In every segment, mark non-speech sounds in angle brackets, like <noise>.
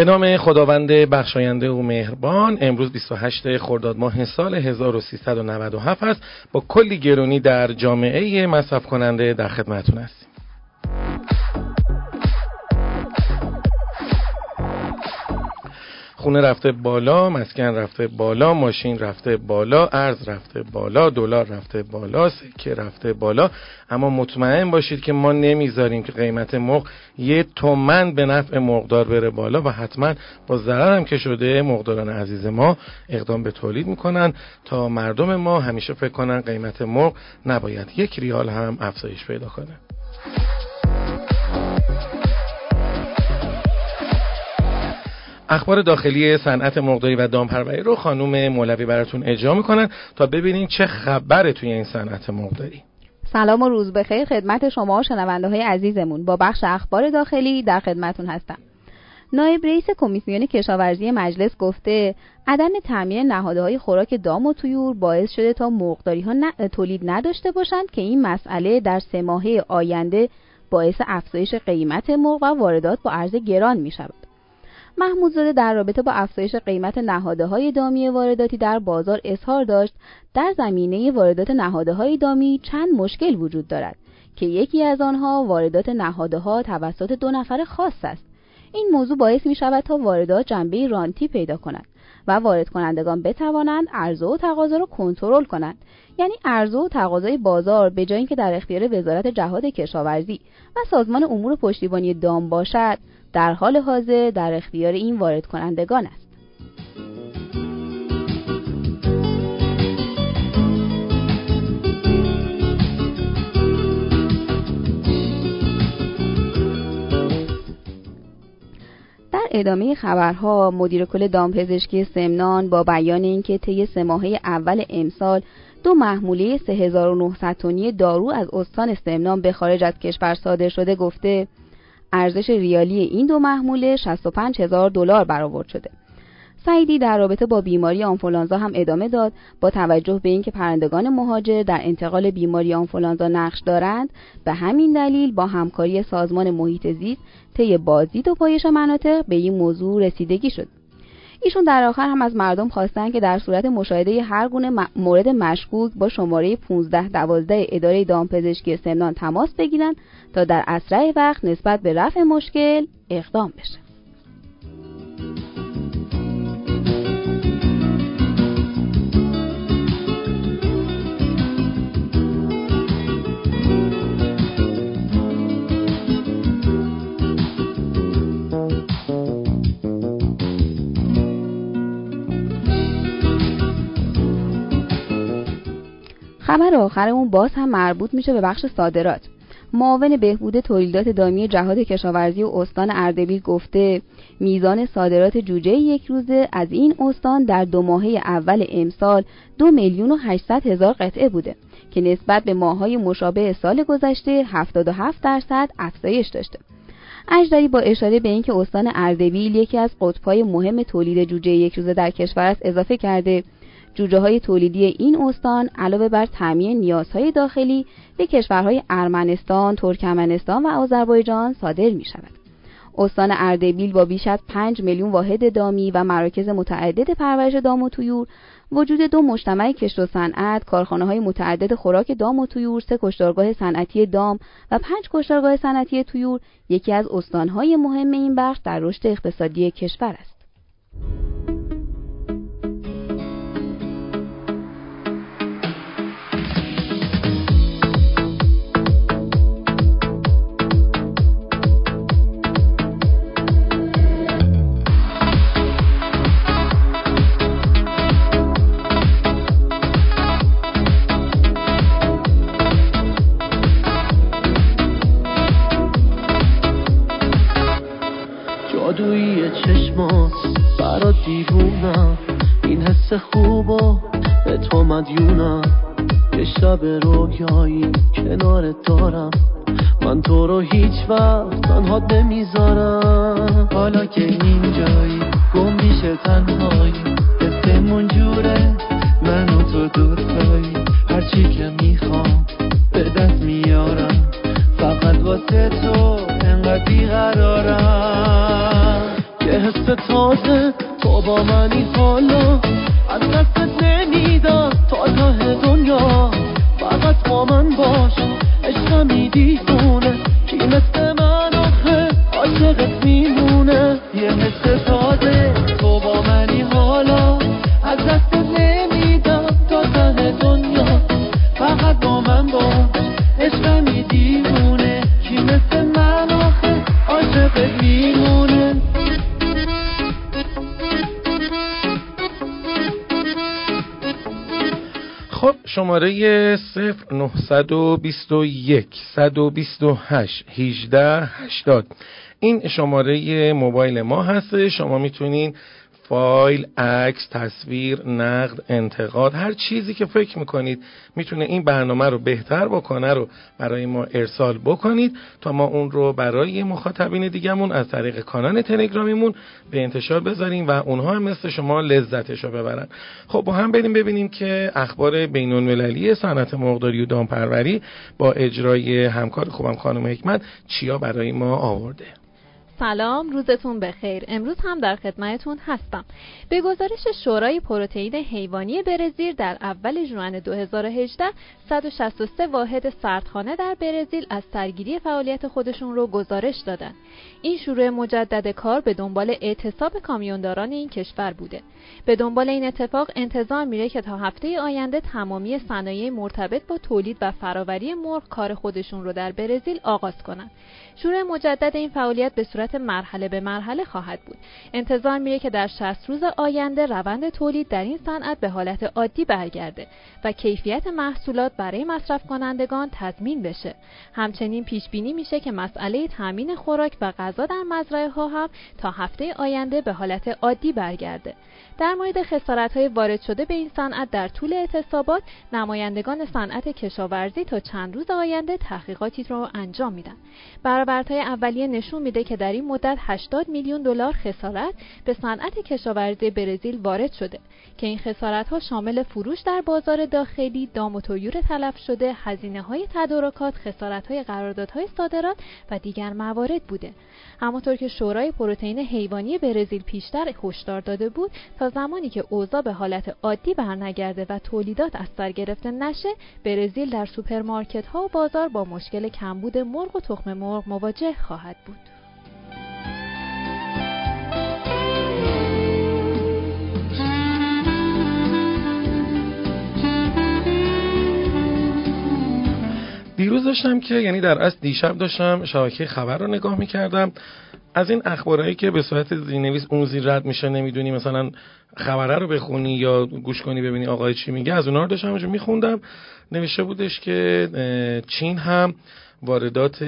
به نام خداوند بخشاینده و مهربان امروز 28 خرداد ماه سال 1397 است. با کلی گرونی در جامعه مصرف کننده در خدمتون هستیم. خونه رفته بالا مسکن رفته بالا ماشین رفته بالا ارز رفته بالا دلار رفته بالا سکه رفته بالا. اما مطمئن باشید که ما نمی‌ذاریم که قیمت مرغ یه تومن به نفع مرغدار بره بالا و حتما با ضرر هم که شده مرغداران عزیز ما اقدام به تولید می‌کنن تا مردم ما همیشه فکر کنن قیمت مرغ نباید یک ریال هم افزایش پیدا کنه. اخبار داخلی صنعت مرغداری و دامپروری رو خانم مولوی براتون اجرا می‌کنن تا ببینیم چه خبره توی این صنعت مرغداری سلام و روز بخیر خدمت شما شنونده های عزیزمون. با بخش اخبار داخلی در خدمتون هستم. نایب رئیس کمیسیون کشاورزی مجلس گفته عدم تعمیر نهاده های خوراک دام و تویور باعث شده تا مرغداری ها تولید نداشته باشند که این مسئله در سه ماهه آینده باعث افزایش قیمت مرغ و واردات با ارز گران می شود. محمودزاده در رابطه با افزایش قیمت نهاده های دامی وارداتی در بازار اظهار داشت. در زمینه واردات نهاده های دامی چند مشکل وجود دارد که یکی از آنها واردات نهاده ها توسط دو نفر خاص است. این موضوع باعث می شود تا واردات جنبه رانتی پیدا کند. و وارد کنندگان بتوانند عرضه و تقاضا را کنترل کنند. یعنی عرضه و تقاضای بازار به جای اینکه در اختیار وزارت جهاد کشاورزی و سازمان امور پشتیبانی دام باشد در حال حاضر در اختیار این وارد کنندگان است ادامه خبرها مدیر کل دامپزشکی سمنان با بیان اینکه طی سه ماهه اول امسال دو محموله 3900 تنی دارو از استان سمنان به خارج از کشور صادر شده گفته ارزش ریالی این دو محموله 65 هزار دلار برآورد شده. سعیدی در رابطه با بیماری آنفولانزا هم ادامه داد با توجه به اینکه پرندگان مهاجر در انتقال بیماری آنفولانزا نقش دارند به همین دلیل با همکاری سازمان محیط زیست طی بازدید و پایش مناطق به این موضوع رسیدگی شد ایشون در آخر هم از مردم خواستن که در صورت مشاهده هر گونه مورد مشکوک با شماره 1512 اداره دامپزشکی سمنان تماس بگیرند تا در اسرع وقت نسبت به رفع مشکل اقدام بشه. خبر آخرمون باز هم مربوط میشه به بخش صادرات معاون بهبود تولیدات دامی جهاد کشاورزی و استان اردبیل گفته میزان صادرات جوجه یک روزه از این استان در دو ماهه اول امسال دو میلیون و هشتصد هزار قطعه بوده که نسبت به ماههای مشابه سال گذشته 77 درصد افزایش داشته. اجدری با اشاره به اینکه استان اردبیل یکی از قطبهای مهم تولید جوجه یک روزه در کشور است اضافه کرده جوجه های تولیدی این استان علاوه بر تعمیر نیازهای داخلی به کشورهای ارمنستان، ترکمنستان و آذربایجان صادر می شود. استان اردبیل با بیش از 5 میلیون واحد دامی و مراکز متعدد پرورش دام و تویور وجود دو مجتمع کشت و صنعت، کارخانه های متعدد خوراک دام و تویور، سه کشتارگاه صنعتی دام و پنج کشتارگاه صنعتی تویور یکی از استانهای مهم این بخش در رشد اقتصادی کشور است. مدیونم یه شب رویایی کنار دارم. من تو رو هیچ وقت تنها نمی‌ذارم. حالا که اینجایی گم میشه تنهایی. دستمون جوره. من و تو دوتایی. هرچی که می‌خوام به دست میارم. فقط واسه تو انقدر بیقرارم. یه حس تازه تو با منی حالا. از دستت نمیدم. من باش عشقم دیوونه شماره 0921 128 18 80 این شماره موبایل ما هست. شما می‌تونین فایل، عکس، تصویر، نقد، انتقاد هر چیزی که فکر می‌کنید می‌تونه این برنامه رو بهتر بکنه رو برای ما ارسال بکنید تا ما اون رو برای مخاطبین دیگهمون از طریق کانال تلگرامیمون به انتشار بذاریم و اونها هم مثل شما لذتش رو ببرن. خب با هم بریم ببینیم که اخبار بین المللی صنعت مرغداری و دامپروری با اجرای همکار خوبم خانم حکمت چیا برای ما آورده. سلام روزتون بخیر. امروز هم در خدمتتون هستم. به گزارش شورای پروتئین حیوانی برزیل در اول ژوئن 2018 163 واحد سردخانه در برزیل از سرگیری فعالیت خودشون رو گزارش دادن. این شروع مجدد کار به دنبال اعتصاب کامیونداران این کشور بوده. به دنبال این اتفاق انتظار میره که تا هفته آینده تمامی صنایع مرتبط با تولید و فراوری مرغ کار خودشون رو در برزیل آغاز کنند شروع مجدد این فعالیت به صورت مرحله به مرحله خواهد بود. انتظار میره که در 60 روز آینده روند تولید در این صنعت به حالت عادی برگرده و کیفیت محصولات برای مصرف کنندگان تضمین بشه. همچنین پیش بینی میشه که مسئله تامین خوراک و غذا در مزرعه ها هم تا هفته آینده به حالت عادی برگرده. در مورد خسارت های وارد شده به این صنعت در طول اعتصابات نمایندگان صنعت کشاورزی تا چند روز آینده تحقیقاتی رو انجام میدن برآوردهای اولیه نشون میده که در این مدت 80 میلیون دلار خسارت به صنعت کشاورزی برزیل وارد شده که این خسارت ها شامل فروش در بازار داخلی، دام و طیور تلف شده، هزینه های تدارکات، خسارت های قراردادهای صادرات و دیگر موارد بوده. همانطور که شورای پروتئین حیوانی برزیل پیشتر هشدار داده بود تا زمانی که اوضاع به حالت عادی برنگرده و تولیدات از سر گرفته نشه برزیل در سوپرمارکت ها و بازار با مشکل کمبود مرغ و تخم مرغ مواجه خواهد بود. دیروز داشتم که یعنی در اصل دیشب داشتم شبکه خبر رو نگاه می‌کردم. از این اخبارهایی که به صورت زیرنویس اون زیر رد میشه نمی‌دونی مثلا خبره رو بخونی یا گوش کنی ببینی آقای چی میگه از اونها رو داشتم میخوندم. نوشته بودش که چین هم واردات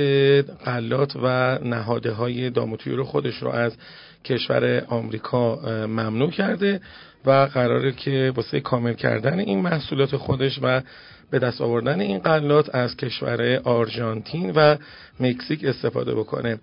قلات و نهاده های داموتوی خودش رو از کشور آمریکا ممنوع کرده. و قراره که واسه کامل کردن این محصولات خودش و به دست آوردن این قلات از کشور آرژانتین و مکزیک استفاده بکنه.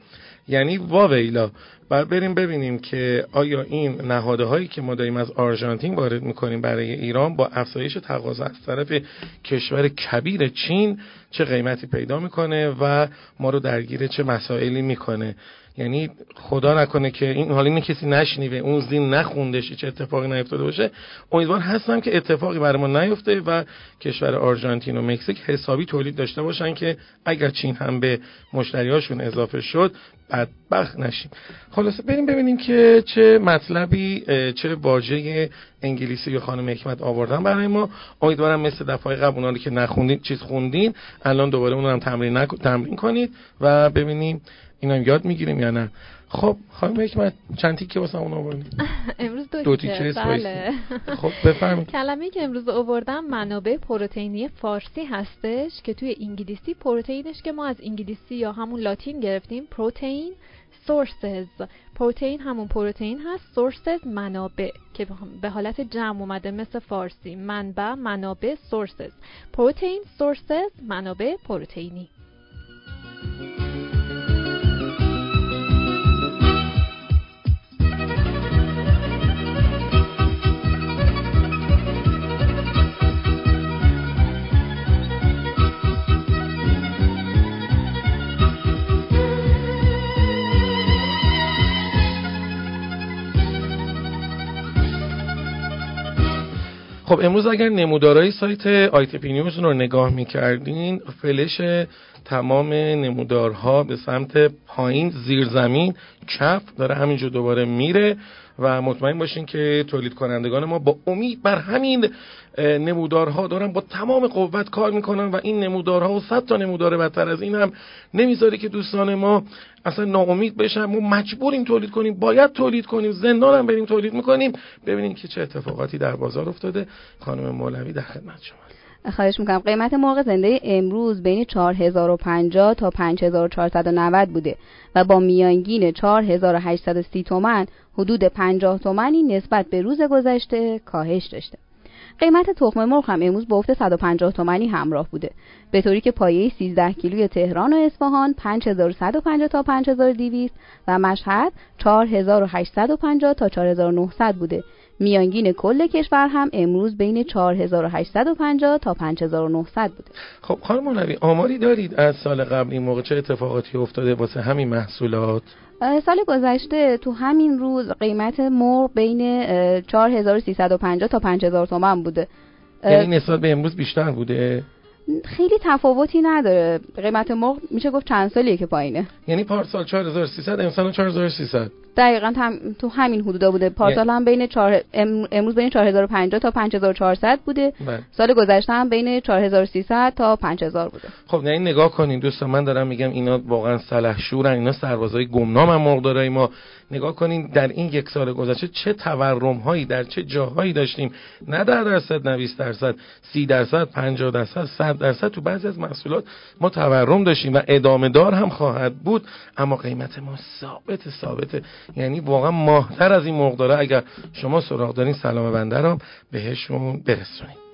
یعنی واویلا. بعد بریم ببینیم که آیا این نهاده هایی که ما داریم از آرژانتین وارد می‌کنیم برای ایران با افزایش تقاضا از طرف کشور کبیر چین چه قیمتی پیدا می‌کنه و ما رو درگیر چه مسائلی می‌کنه. یعنی خدا نکنه که این حالا اینه کسی نشنیوه اون زین نخوندش چه اتفاقی نیفتاده باشه امیدوار هستم که اتفاقی برای ما نیفته و کشور آرژانتین و مکزیک حسابی تولید داشته باشن که اگر چین هم به مشتریاشون اضافه شد بدبخت نشیم. خلاصه بریم ببینیم که چه مطلبی چه واژه انگلیسی یا خانم حکمت آوردن برای ما. امیدوارم مثل دفعه قبل اونا که نخوندین چیز خوندین الان دوباره اون هم تمرین, تمرین کنید و ببینیم اینا یاد می‌گیریم یا نه. خب خانم حکمت چند تیکه واسه اون آوردیم <laughs> امروز دو, دو تیکه. بله. <laughs> خب بفرمایید. کلمه که امروز آوردم منابع پروتئینی فارسی هستش که توی انگلیسی پروتئینش که ما از انگلیسی یا همون لاتین گرفتیم پروتئین sources. پروتئین همون پروتئین هست sources منابع که به حالت جمع اومده مثل فارسی. منبع منابع sources. پروتئین sources منابع پروتئینی. خب امروز اگر نمودارهای سایت آیتپی نیوز رو نگاه می‌کردین فلش تمام نمودارها به سمت پایین زیر زمین چپ داره همینجا دوباره میره. و مطمئن باشین که تولید کنندگان ما با امید بر همین نمودارها دارن با تمام قوت کار می‌کنن و این نمودارها و صد تا نمودار بدتر از این هم نمی‌ذاره که دوستان ما اصلا ناامید بشن. ما مجبوریم تولید کنیم. باید تولید کنیم. زندان هم بریم تولید می‌کنیم. ببینیم که چه اتفاقاتی در بازار افتاده. خانم مولوی در خدمت شما. خواهش می‌کنم. قیمت مرغ زنده امروز بین 4050 تا 5490 بوده و با میانگین 4830 تومن حدود 50 تومنی نسبت به روز گذشته کاهش داشته. قیمت تخم مرغ هم امروز به افت 150 تومانی همراه بوده. به طوری که پایه 13 کیلوی تهران و اصفهان 5150 تا 5200 و مشهد 4850 تا 4900 بوده. میانگین کل کشور هم امروز بین 4850 تا 5900 بوده. خب خانم مولوی آماری دارید از سال قبل این موقع؟ چه اتفاقاتی افتاده واسه همین محصولات؟ سال گذشته تو همین روز قیمت مرغ بین 4350 تا 5000 تومان بوده. یعنی نسبت به امروز بیشتر بوده؟ خیلی تفاوتی نداره. قیمت مرغ میشه گفت چند سالیه که پایینه. یعنی پارسال 4300 امسال 4300 دقیقا هم تو همین حدودا بوده. پارسال هم بین چار... امروز بین 4050 تا 5400 بوده. بله. سال گذشته هم بین 4300 تا 5000 بوده. خب نه این نگاه کنین دوستان من دارم میگم اینا واقعا سلحشورن اینا سربازای گمنام هم مرغدارای ما نگاه کنین در این یک سال گذشته چه تورم هایی در چه جاهایی داشتیم. نه در درصد نه 20 درصد 30 درصد 50 درصد 100 درصد. تو بعضی از محصولات ما تورم داشتیم و ادامه دار هم خواهد بود اما قیمت ما ثابت ثابته یعنی واقعا ماهتر از این مقداره اگر شما سراغ دارین سلام بنده رو بهشون برسونید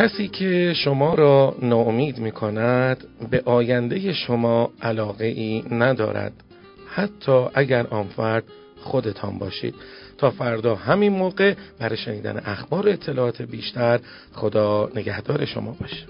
کسی که شما را ناامید می کند به آینده شما علاقه ای ندارد. حتی اگر آن فرد خودتان باشید. تا فردا همین موقع برای شنیدن اخبار و اطلاعات بیشتر خدا نگهدار شما باشه.